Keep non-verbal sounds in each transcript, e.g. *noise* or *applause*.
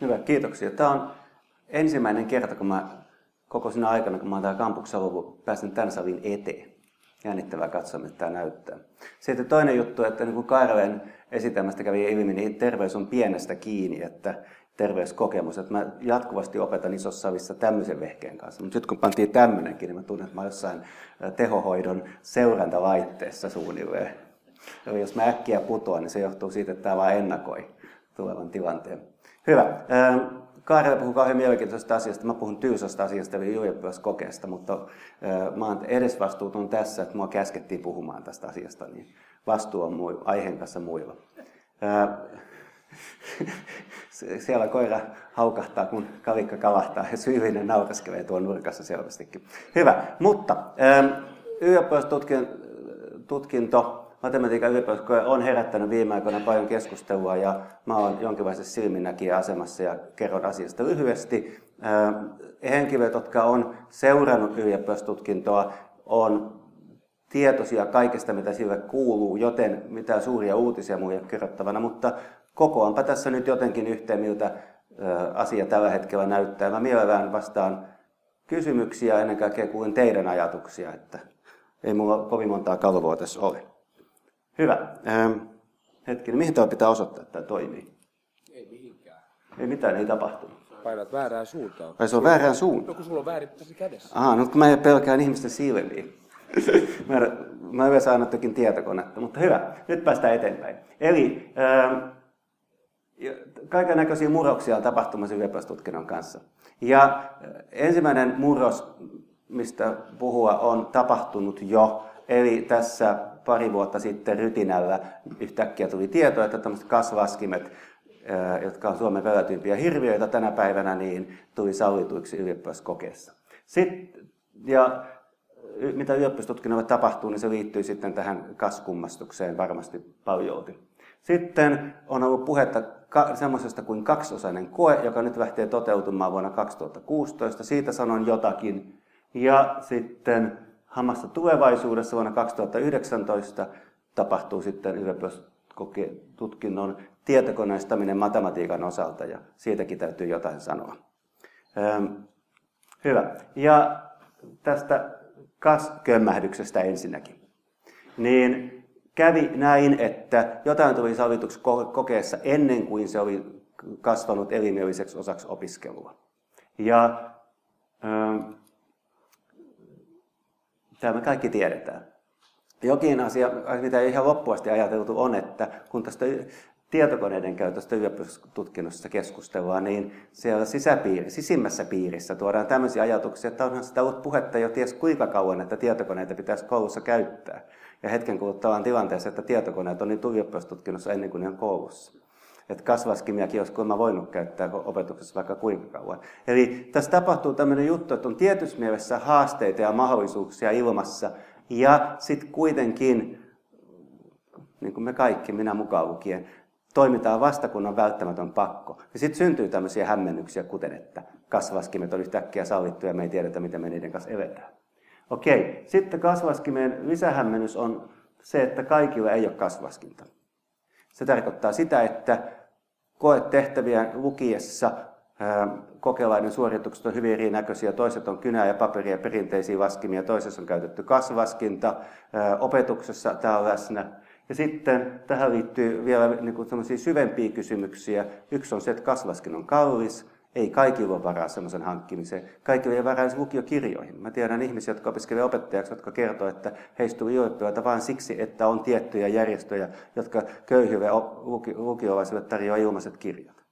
Hyvä, kiitoksia. Tämä on ensimmäinen kerta, kun mä koko sinä aikana, kun mä oon täällä kampuksella ollut, pääsen tämän salin eteen. Jännittävää katsoa, mitä tämä näyttää. Sitten toinen juttu, että niin kuin Karven esitelmästä kävi ilmi, niin terveys on pienestä kiinni, että terveyskokemus, että mä jatkuvasti opetan isossa salissa tämmöisen vehkeen kanssa. Mutta nyt kun pantiin tämmöinenkin, niin mä tunnen, että mä jossain tehohoidon seurantalaitteessa suunnilleen. Eli jos mä äkkiä putoan, niin se johtuu siitä, että tämä vaan ennakoi tulevan tilanteen. Hyvä. Kaarella puhuu kauhean mielenkiintoisesta asiasta. Mä puhun tylsästä asiasta, eli ylioppilaskokeesta, mutta mä oon edesvastuuton tässä, että mua käskettiin puhumaan tästä asiasta, niin vastuu on muu, aiheen kanssa muilla. *laughs* Siellä koira haukahtaa, kun kalikka kalahtaa ja syyllinen nauraskelee tuon nurkassa selvästikin. Hyvä, mutta ylioppilastutkinto matematiikan yliopistokoe on herättänyt viime aikoina paljon keskustelua ja mä oon jonkinlaisessa silminnäkijä asemassa ja kerron asiasta lyhyesti. Henkilöt, jotka on seurannut ylioppilastutkintoa, on tietoisia kaikesta, mitä sille kuuluu, joten mitään suuria uutisia muille kerrottavana, mutta kokoanpa tässä nyt jotenkin yhteen, miltä asia tällä hetkellä näyttää. Mä mielellään vastaan kysymyksiä ennen kaikkea kuin teidän ajatuksia, että ei mulla kovin montaa kalvoa tässä ole. Hyvä. Ähm, hetkinen, mihin tämä pitää osoittaa, että tämä toimii? Ei mihinkään. Ei mitään, ei tapahtunut. Painat väärään suuntaan. Vai se on väärään suuntaan? No kun sulla on väärin tässä kädessä. Aha, no kun mä pelkään ihmisten silmiä. *laughs* mä, mä yleensä aina tokin tietokonetta, mutta hyvä. Nyt päästään eteenpäin. Eli ähm, kaiken näköisiä murroksia on tapahtumassa ylioppilastutkinnon kanssa. Ja äh, ensimmäinen murros, mistä puhua, on tapahtunut jo. Eli tässä pari vuotta sitten rytinällä yhtäkkiä tuli tieto, että tämmöiset kasvaskimet, jotka on Suomen velätympiä hirviöitä tänä päivänä, niin tuli sallituiksi ylioppilaskokeessa. Sitten, ja mitä ylioppilastutkinnolle tapahtuu, niin se liittyy sitten tähän kaskummastukseen varmasti paljon. Sitten on ollut puhetta semmoisesta kuin kaksiosainen koe, joka nyt lähtee toteutumaan vuonna 2016. Siitä sanon jotakin. Ja sitten hamassa tulevaisuudessa vuonna 2019 tapahtuu sitten ylioppilastutkinnon tietokoneistaminen matematiikan osalta ja siitäkin täytyy jotain sanoa. Hyvä. Ja tästä kaskömmähdyksestä ensinnäkin. Niin kävi näin, että jotain tuli sovituksi kokeessa ennen kuin se oli kasvanut elimilliseksi osaksi opiskelua. Ja Tämä me kaikki tiedetään. Jokin asia, mitä ei ihan loppuasti ajateltu, on, että kun tästä tietokoneiden käytöstä yliopistotutkinnossa keskustellaan, niin siellä sisäpiiri, sisimmässä piirissä tuodaan tämmöisiä ajatuksia, että onhan sitä ollut puhetta jo ties kuinka kauan, että tietokoneita pitäisi koulussa käyttää. Ja hetken kuluttua tilanteessa, että tietokoneet on niin yliopistotutkinnossa ennen kuin ne on koulussa. Että kasvaskimiakin olisi kuulemma voinut käyttää opetuksessa vaikka kuinka kauan. Eli tässä tapahtuu tämmöinen juttu, että on tietyssä mielessä haasteita ja mahdollisuuksia ilmassa. Ja sitten kuitenkin, niin kuin me kaikki, minä mukaan lukien, toimitaan vasta, kun on välttämätön pakko. Ja sitten syntyy tämmöisiä hämmennyksiä, kuten että kasvaskimet on yhtäkkiä sallittuja ja me ei tiedetä, miten me niiden kanssa eletään. Okei, sitten kasvaskimien lisähämmennys on se, että kaikilla ei ole kasvaskinta. Se tarkoittaa sitä, että koetehtäviä lukiessa kokelainen suoritukset on hyvin erinäköisiä. Toiset on kynää ja paperia perinteisiä laskimia, toisessa on käytetty kasvaskinta. Opetuksessa tämä on läsnä. Ja sitten tähän liittyy vielä niin kuin syvempiä kysymyksiä. Yksi on se, että kasvaskin on kallis. Ei kaikilla ole varaa semmoisen hankkimiseen. Kaikilla ei ole varaa lukiokirjoihin. Mä tiedän ihmisiä, jotka opiskelevat opettajaksi, jotka kertovat, että heistä tuli ylioppilijoita vain siksi, että on tiettyjä järjestöjä, jotka köyhille lukiolaisille tarjoaa ilmaiset kirjat.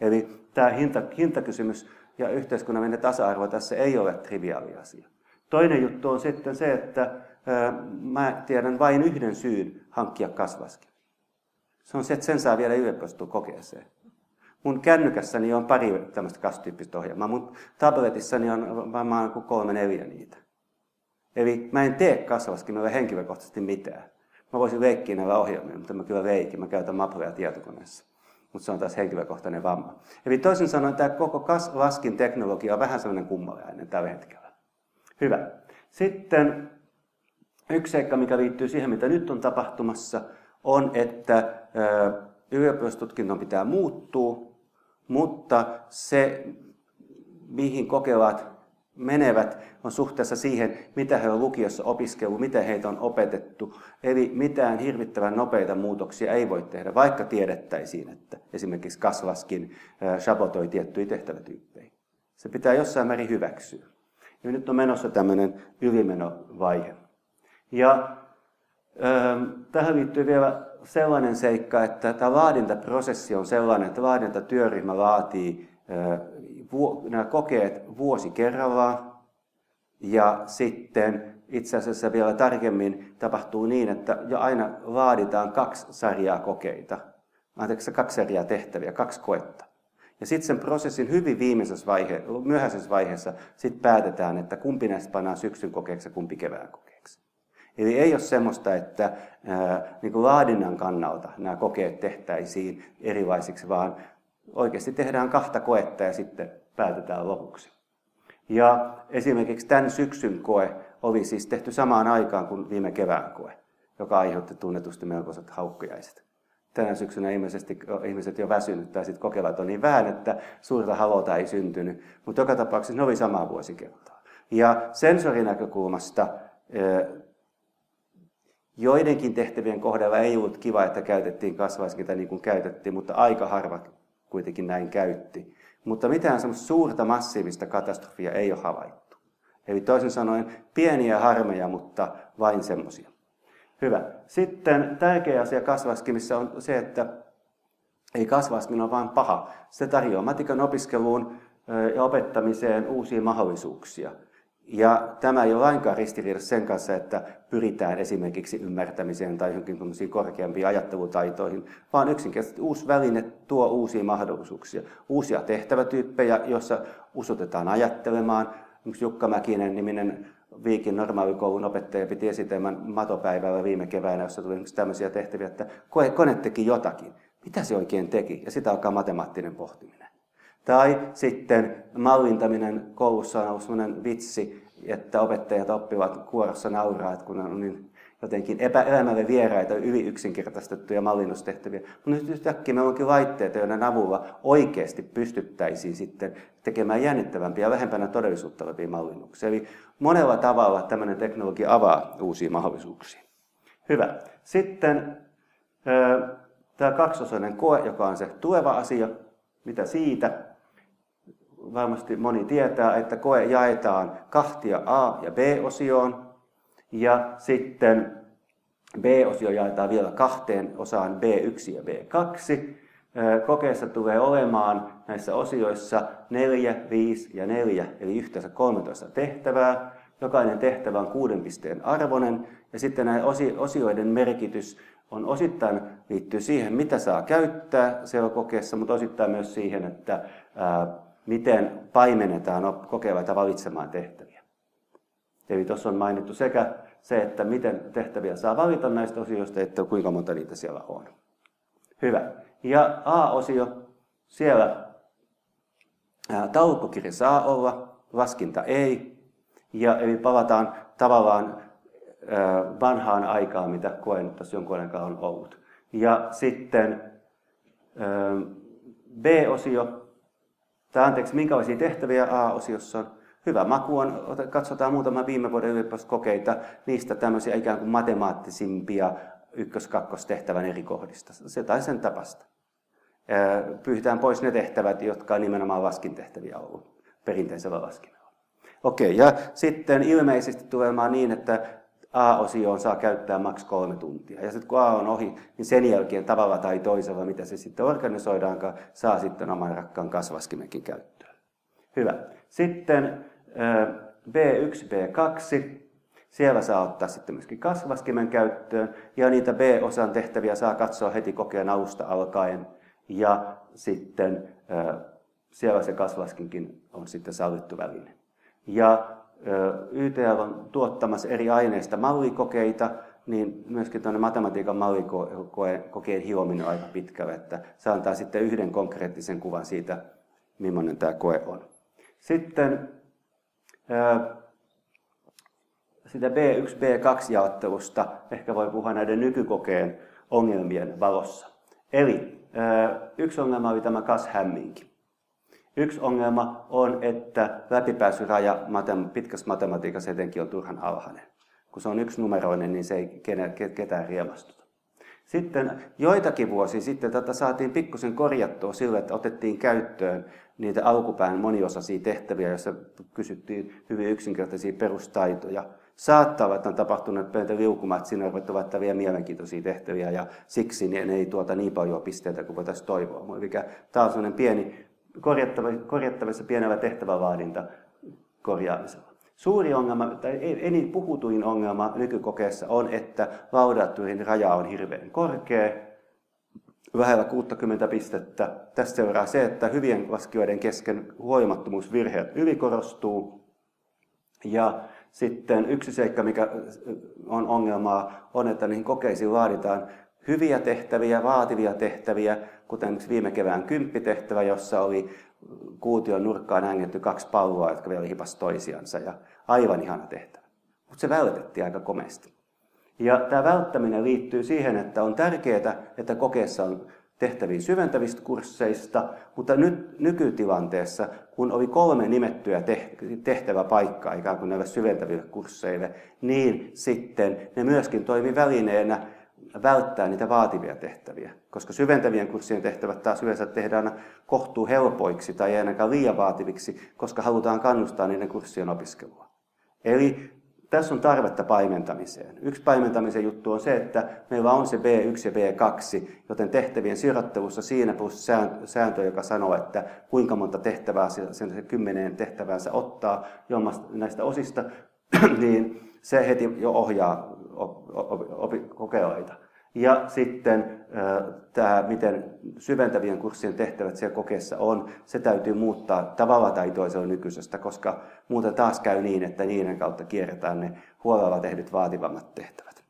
Eli tämä hinta, hintakysymys ja yhteiskunnallinen tasa-arvo tässä ei ole triviaali asia. Toinen juttu on sitten se, että ää, mä tiedän vain yhden syyn hankkia kasvaskin. Se on se, että sen saa vielä kokeeseen. Mun kännykässäni on pari tämmöistä kasvutyyppistä ohjelmaa. Mun tabletissani on varmaan kolme neljä niitä. Eli mä en tee kasvaskimella henkilökohtaisesti mitään. Mä voisin leikkiä näillä ohjelmilla, mutta mä kyllä leikin. Mä käytän mapuja tietokoneessa. Mutta se on taas henkilökohtainen vamma. Eli toisin sanoen tämä koko kasvaskin teknologia on vähän sellainen kummallinen tällä hetkellä. Hyvä. Sitten yksi seikka, mikä liittyy siihen, mitä nyt on tapahtumassa, on, että ylioppilastutkinnon pitää muuttua mutta se, mihin kokevat menevät, on suhteessa siihen, mitä he on lukiossa opiskellut, miten heitä on opetettu. Eli mitään hirvittävän nopeita muutoksia ei voi tehdä, vaikka tiedettäisiin, että esimerkiksi kasvaskin sabotoi tiettyjä tehtävätyyppejä. Se pitää jossain määrin hyväksyä. Ja nyt on menossa tämmöinen ylimenovaihe. Ja tähän liittyy vielä sellainen seikka, että tämä laadintaprosessi on sellainen, että laadintatyöryhmä laatii nämä kokeet vuosi kerrallaan. Ja sitten itse asiassa vielä tarkemmin tapahtuu niin, että jo aina laaditaan kaksi sarjaa kokeita. Anteeksi, kaksi sarjaa tehtäviä, kaksi koetta. Ja sitten sen prosessin hyvin viimeisessä vaihe, myöhäisessä vaiheessa sit päätetään, että kumpi näistä pannaan syksyn kokeeksi ja kumpi kevään kokeeksi. Eli ei ole semmoista, että ää, niin kuin laadinnan kannalta nämä kokeet tehtäisiin erilaisiksi, vaan oikeasti tehdään kahta koetta ja sitten päätetään lopuksi. Ja esimerkiksi tämän syksyn koe oli siis tehty samaan aikaan kuin viime kevään koe, joka aiheutti tunnetusti melkoiset haukkujaiset. Tänä syksynä ilmeisesti ihmiset jo väsynyt tai sitten kokevat on niin vähän, että suurta halota ei syntynyt. Mutta joka tapauksessa ne oli samaa vuosikertaa. Ja sensorinäkökulmasta joidenkin tehtävien kohdalla ei ollut kiva, että käytettiin kasvaiskinta niin kuin käytettiin, mutta aika harvat kuitenkin näin käytti. Mutta mitään semmoista suurta massiivista katastrofia ei ole havaittu. Eli toisin sanoen pieniä harmeja, mutta vain semmoisia. Hyvä. Sitten tärkeä asia kasvaskimissä on se, että ei kasvaskin ole vain paha. Se tarjoaa matikan opiskeluun ja opettamiseen uusia mahdollisuuksia. Ja tämä ei ole lainkaan ristiriidassa sen kanssa, että pyritään esimerkiksi ymmärtämiseen tai johonkin korkeampiin ajattelutaitoihin, vaan yksinkertaisesti uusi väline tuo uusia mahdollisuuksia, uusia tehtävätyyppejä, joissa usutetaan ajattelemaan. Yksi Jukka Mäkinen niminen Viikin normaalikoulun opettaja piti esitelmän matopäivällä viime keväänä, jossa tuli tämmöisiä tehtäviä, että kone teki jotakin. Mitä se oikein teki? Ja sitä alkaa matemaattinen pohtiminen. Tai sitten mallintaminen koulussa on ollut sellainen vitsi, että opettajat oppivat kuorossa nauraa, että kun on niin jotenkin elämälle vieraita, yli yksinkertaistettuja mallinnustehtäviä. Mutta nyt yhtäkkiä meillä onkin laitteita, joiden avulla oikeasti pystyttäisiin sitten tekemään jännittävämpiä ja vähempänä todellisuutta olevia mallinnuksia. Eli monella tavalla tämmöinen teknologia avaa uusia mahdollisuuksia. Hyvä. Sitten tämä kaksosainen koe, joka on se tuleva asia. Mitä siitä? Varmasti moni tietää, että koe jaetaan kahtia A- ja B-osioon. Ja sitten B-osio jaetaan vielä kahteen osaan B1 ja B2. Kokeessa tulee olemaan näissä osioissa 4, 5 ja 4, eli yhteensä 13 tehtävää. Jokainen tehtävä on kuuden pisteen arvoinen, ja sitten näiden osioiden merkitys on osittain liittyy siihen, mitä saa käyttää siellä kokeessa, mutta osittain myös siihen, että miten paimennetaan kokevaita valitsemaan tehtäviä. Eli tuossa on mainittu sekä se, että miten tehtäviä saa valita näistä osioista, että kuinka monta niitä siellä on. Hyvä. Ja A-osio, siellä taulukkokirja saa olla, laskinta ei. Ja, eli palataan tavallaan vanhaan aikaan, mitä koen tässä jonkun aikaa on ollut. Ja sitten B-osio, tai anteeksi, minkälaisia tehtäviä A-osiossa on. Hyvä maku on, katsotaan muutama viime vuoden ylioppilaskokeita, niistä tämmöisiä ikään kuin matemaattisimpia ykkös-kakkostehtävän eri kohdista. Se tai sen tapasta. Pyyhitään pois ne tehtävät, jotka on nimenomaan laskintehtäviä ollut perinteisellä laskinnalla. Okei, ja sitten ilmeisesti tulemaan niin, että A-osioon saa käyttää maks kolme tuntia. Ja sitten kun A on ohi, niin sen jälkeen tavalla tai toisella, mitä se sitten organisoidaankaan, saa sitten oman rakkaan kasvaskimenkin käyttöön. Hyvä. Sitten B1, B2. Siellä saa ottaa sitten myöskin kasvaskimen käyttöön. Ja niitä B-osan tehtäviä saa katsoa heti kokeen alusta alkaen. Ja sitten siellä se kasvaskinkin on sitten sallittu väline. Ja YTL on tuottamassa eri aineista mallikokeita, niin myöskin tuonne matematiikan mallikokeen hiominen on aika pitkälle, että se antaa sitten yhden konkreettisen kuvan siitä, millainen tämä koe on. Sitten sitä B1, B2-jaottelusta ehkä voi puhua näiden nykykokeen ongelmien valossa. Eli yksi ongelma oli tämä kas-hämminki. Yksi ongelma on, että läpipääsyraja pitkässä matematiikassa etenkin on turhan alhainen. Kun se on yksi numeroinen, niin se ei ketään riemastuta. Sitten joitakin vuosia sitten tätä saatiin pikkusen korjattua sillä, että otettiin käyttöön niitä alkupään moniosaisia tehtäviä, joissa kysyttiin hyvin yksinkertaisia perustaitoja. Saattaa olla, että on tapahtunut pientä liukumaa, että siinä on ruvettu vielä mielenkiintoisia tehtäviä ja siksi ne ei tuota niin paljon pisteitä kuin voitaisiin toivoa. Eli tämä on sellainen pieni korjattavissa pienellä tehtävävaadinta korjaamisella. Suuri ongelma, tai enin puhutuin ongelma nykykokeessa on, että laudatturin raja on hirveän korkea, lähellä 60 pistettä. Tästä seuraa se, että hyvien laskijoiden kesken huolimattomuusvirheet ylikorostuu. Ja sitten yksi seikka, mikä on ongelmaa, on, että niihin kokeisiin vaaditaan hyviä tehtäviä, vaativia tehtäviä, kuten viime kevään kymppitehtävä, jossa oli kuution nurkkaan hängetty kaksi palloa, jotka vielä hipas toisiansa. Ja aivan ihana tehtävä. Mutta se vältettiin aika komeasti. Ja tämä välttäminen liittyy siihen, että on tärkeää, että kokeessa on tehtäviin syventävistä kursseista, mutta nyt nykytilanteessa, kun oli kolme nimettyä tehtäväpaikkaa ikään kuin näille syventäville kursseille, niin sitten ne myöskin toimi välineenä välttää niitä vaativia tehtäviä, koska syventävien kurssien tehtävät taas yleensä tehdään kohtuu helpoiksi tai ei ainakaan liian vaativiksi, koska halutaan kannustaa niiden kurssien opiskelua. Eli tässä on tarvetta paimentamiseen. Yksi paimentamisen juttu on se, että meillä on se B1 ja B2, joten tehtävien sijoittelussa siinä plus sääntö, joka sanoo, että kuinka monta tehtävää sen kymmeneen tehtäväänsä ottaa jommasta näistä osista, *clears throat* niin se heti jo ohjaa kokeilijoita. Ja sitten tämä, miten syventävien kurssien tehtävät siellä kokeessa on, se täytyy muuttaa tavalla tai toisella nykyisestä, koska muuten taas käy niin, että niiden kautta kierretään ne huolella tehdyt vaativammat tehtävät.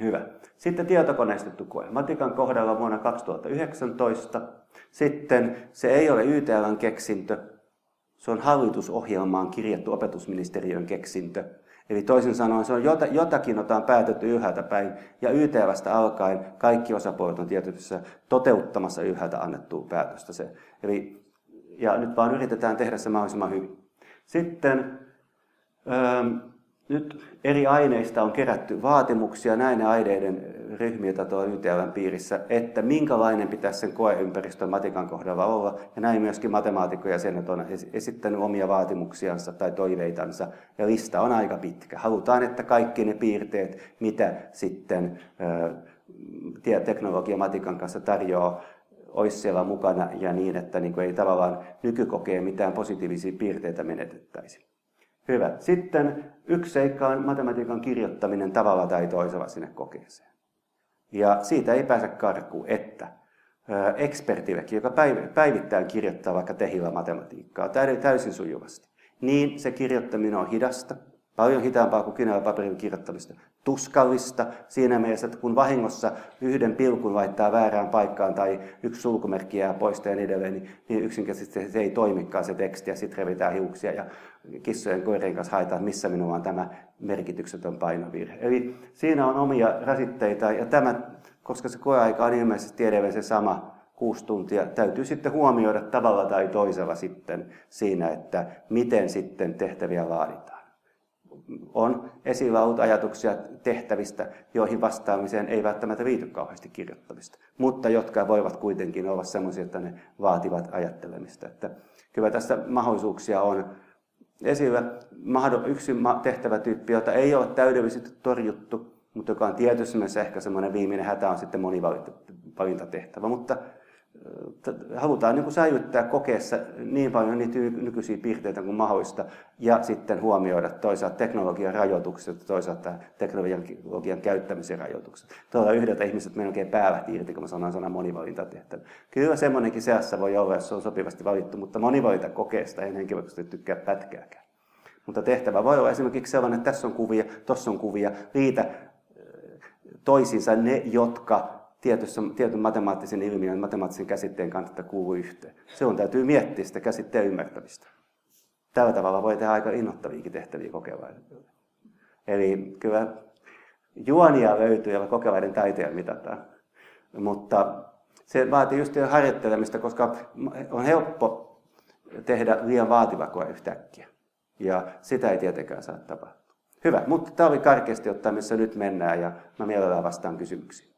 Hyvä. Sitten tietokoneistettu koe. Matikan kohdalla vuonna 2019. Sitten se ei ole YTLn keksintö, se on hallitusohjelmaan kirjattu opetusministeriön keksintö. Eli toisin sanoen se on jotakin, jota on päätetty ylhäältä päin, ja YTVstä alkaen kaikki osapuolet on tietysti toteuttamassa ylhäältä annettua päätöstä. Se. Eli, ja nyt vaan yritetään tehdä se mahdollisimman hyvin. Sitten nyt eri aineista on kerätty vaatimuksia näiden aineiden ryhmiä tuolla YTLn piirissä, että minkälainen pitäisi sen koeympäristön matikan kohdalla olla. Ja näin myöskin matemaatikkoja sen on esittänyt omia vaatimuksiansa tai toiveitansa. Ja lista on aika pitkä. Halutaan, että kaikki ne piirteet, mitä sitten teknologia matikan kanssa tarjoaa, olisi siellä mukana ja niin, että niin ei tavallaan nykykokeen mitään positiivisia piirteitä menetettäisi. Hyvä. Sitten yksi seikka on matematiikan kirjoittaminen tavalla tai toisella sinne kokeeseen. Ja siitä ei pääse karkuun, että ekspertillekin, joka päivittäin kirjoittaa vaikka tehillä matematiikkaa täysin sujuvasti, niin se kirjoittaminen on hidasta, paljon hitaampaa kuin kynällä paperin kirjoittamista. Tuskallista siinä mielessä, että kun vahingossa yhden pilkun laittaa väärään paikkaan tai yksi sulkumerkki jää pois ja niin edelleen, niin, niin yksinkertaisesti se ei toimikaan se teksti ja sitten revitään hiuksia ja kissojen koirien kanssa haetaan, missä minulla on tämä merkityksetön painovirhe. Eli siinä on omia rasitteita ja tämä, koska se koeaika on ilmeisesti edelleen se sama, kuusi tuntia, täytyy sitten huomioida tavalla tai toisella sitten siinä, että miten sitten tehtäviä laaditaan on esillä ollut ajatuksia tehtävistä, joihin vastaamiseen ei välttämättä liity kauheasti kirjoittamista, mutta jotka voivat kuitenkin olla sellaisia, että ne vaativat ajattelemista. Että kyllä tässä mahdollisuuksia on esillä. Yksi tehtävätyyppi, jota ei ole täydellisesti torjuttu, mutta joka on tietysti myös ehkä semmoinen viimeinen hätä, on sitten monivalintatehtävä. Mutta halutaan niin säilyttää kokeessa niin paljon niitä nykyisiä piirteitä kuin mahdollista ja sitten huomioida toisaalta teknologian rajoitukset ja toisaalta teknologian käyttämisen rajoitukset. Tuolla yhdeltä ihmiset melkein päävät irti, kun mä sanon sanan monivalintatehtävä. Kyllä semmoinenkin seassa voi olla, jos se on sopivasti valittu, mutta monivalintakokeesta en henkilökohtaisesti tykkää pätkääkään. Mutta tehtävä voi olla esimerkiksi sellainen, että tässä on kuvia, tuossa on kuvia, liitä toisiinsa ne, jotka tietyssä, tietyn matemaattisen ilmiön, matemaattisen käsitteen kanssa kuuluu yhteen. On täytyy miettiä sitä käsitteen ymmärtämistä. Tällä tavalla voi tehdä aika innoittaviakin tehtäviä kokelaille. Eli kyllä juonia löytyy ja kokelaiden taiteja mitataan. Mutta se vaatii just harjoittelemista, koska on helppo tehdä liian vaativa koe yhtäkkiä. Ja sitä ei tietenkään saa tapahtua. Hyvä, mutta tämä oli karkeasti ottaa, missä nyt mennään ja mä mielellään vastaan kysymyksiin.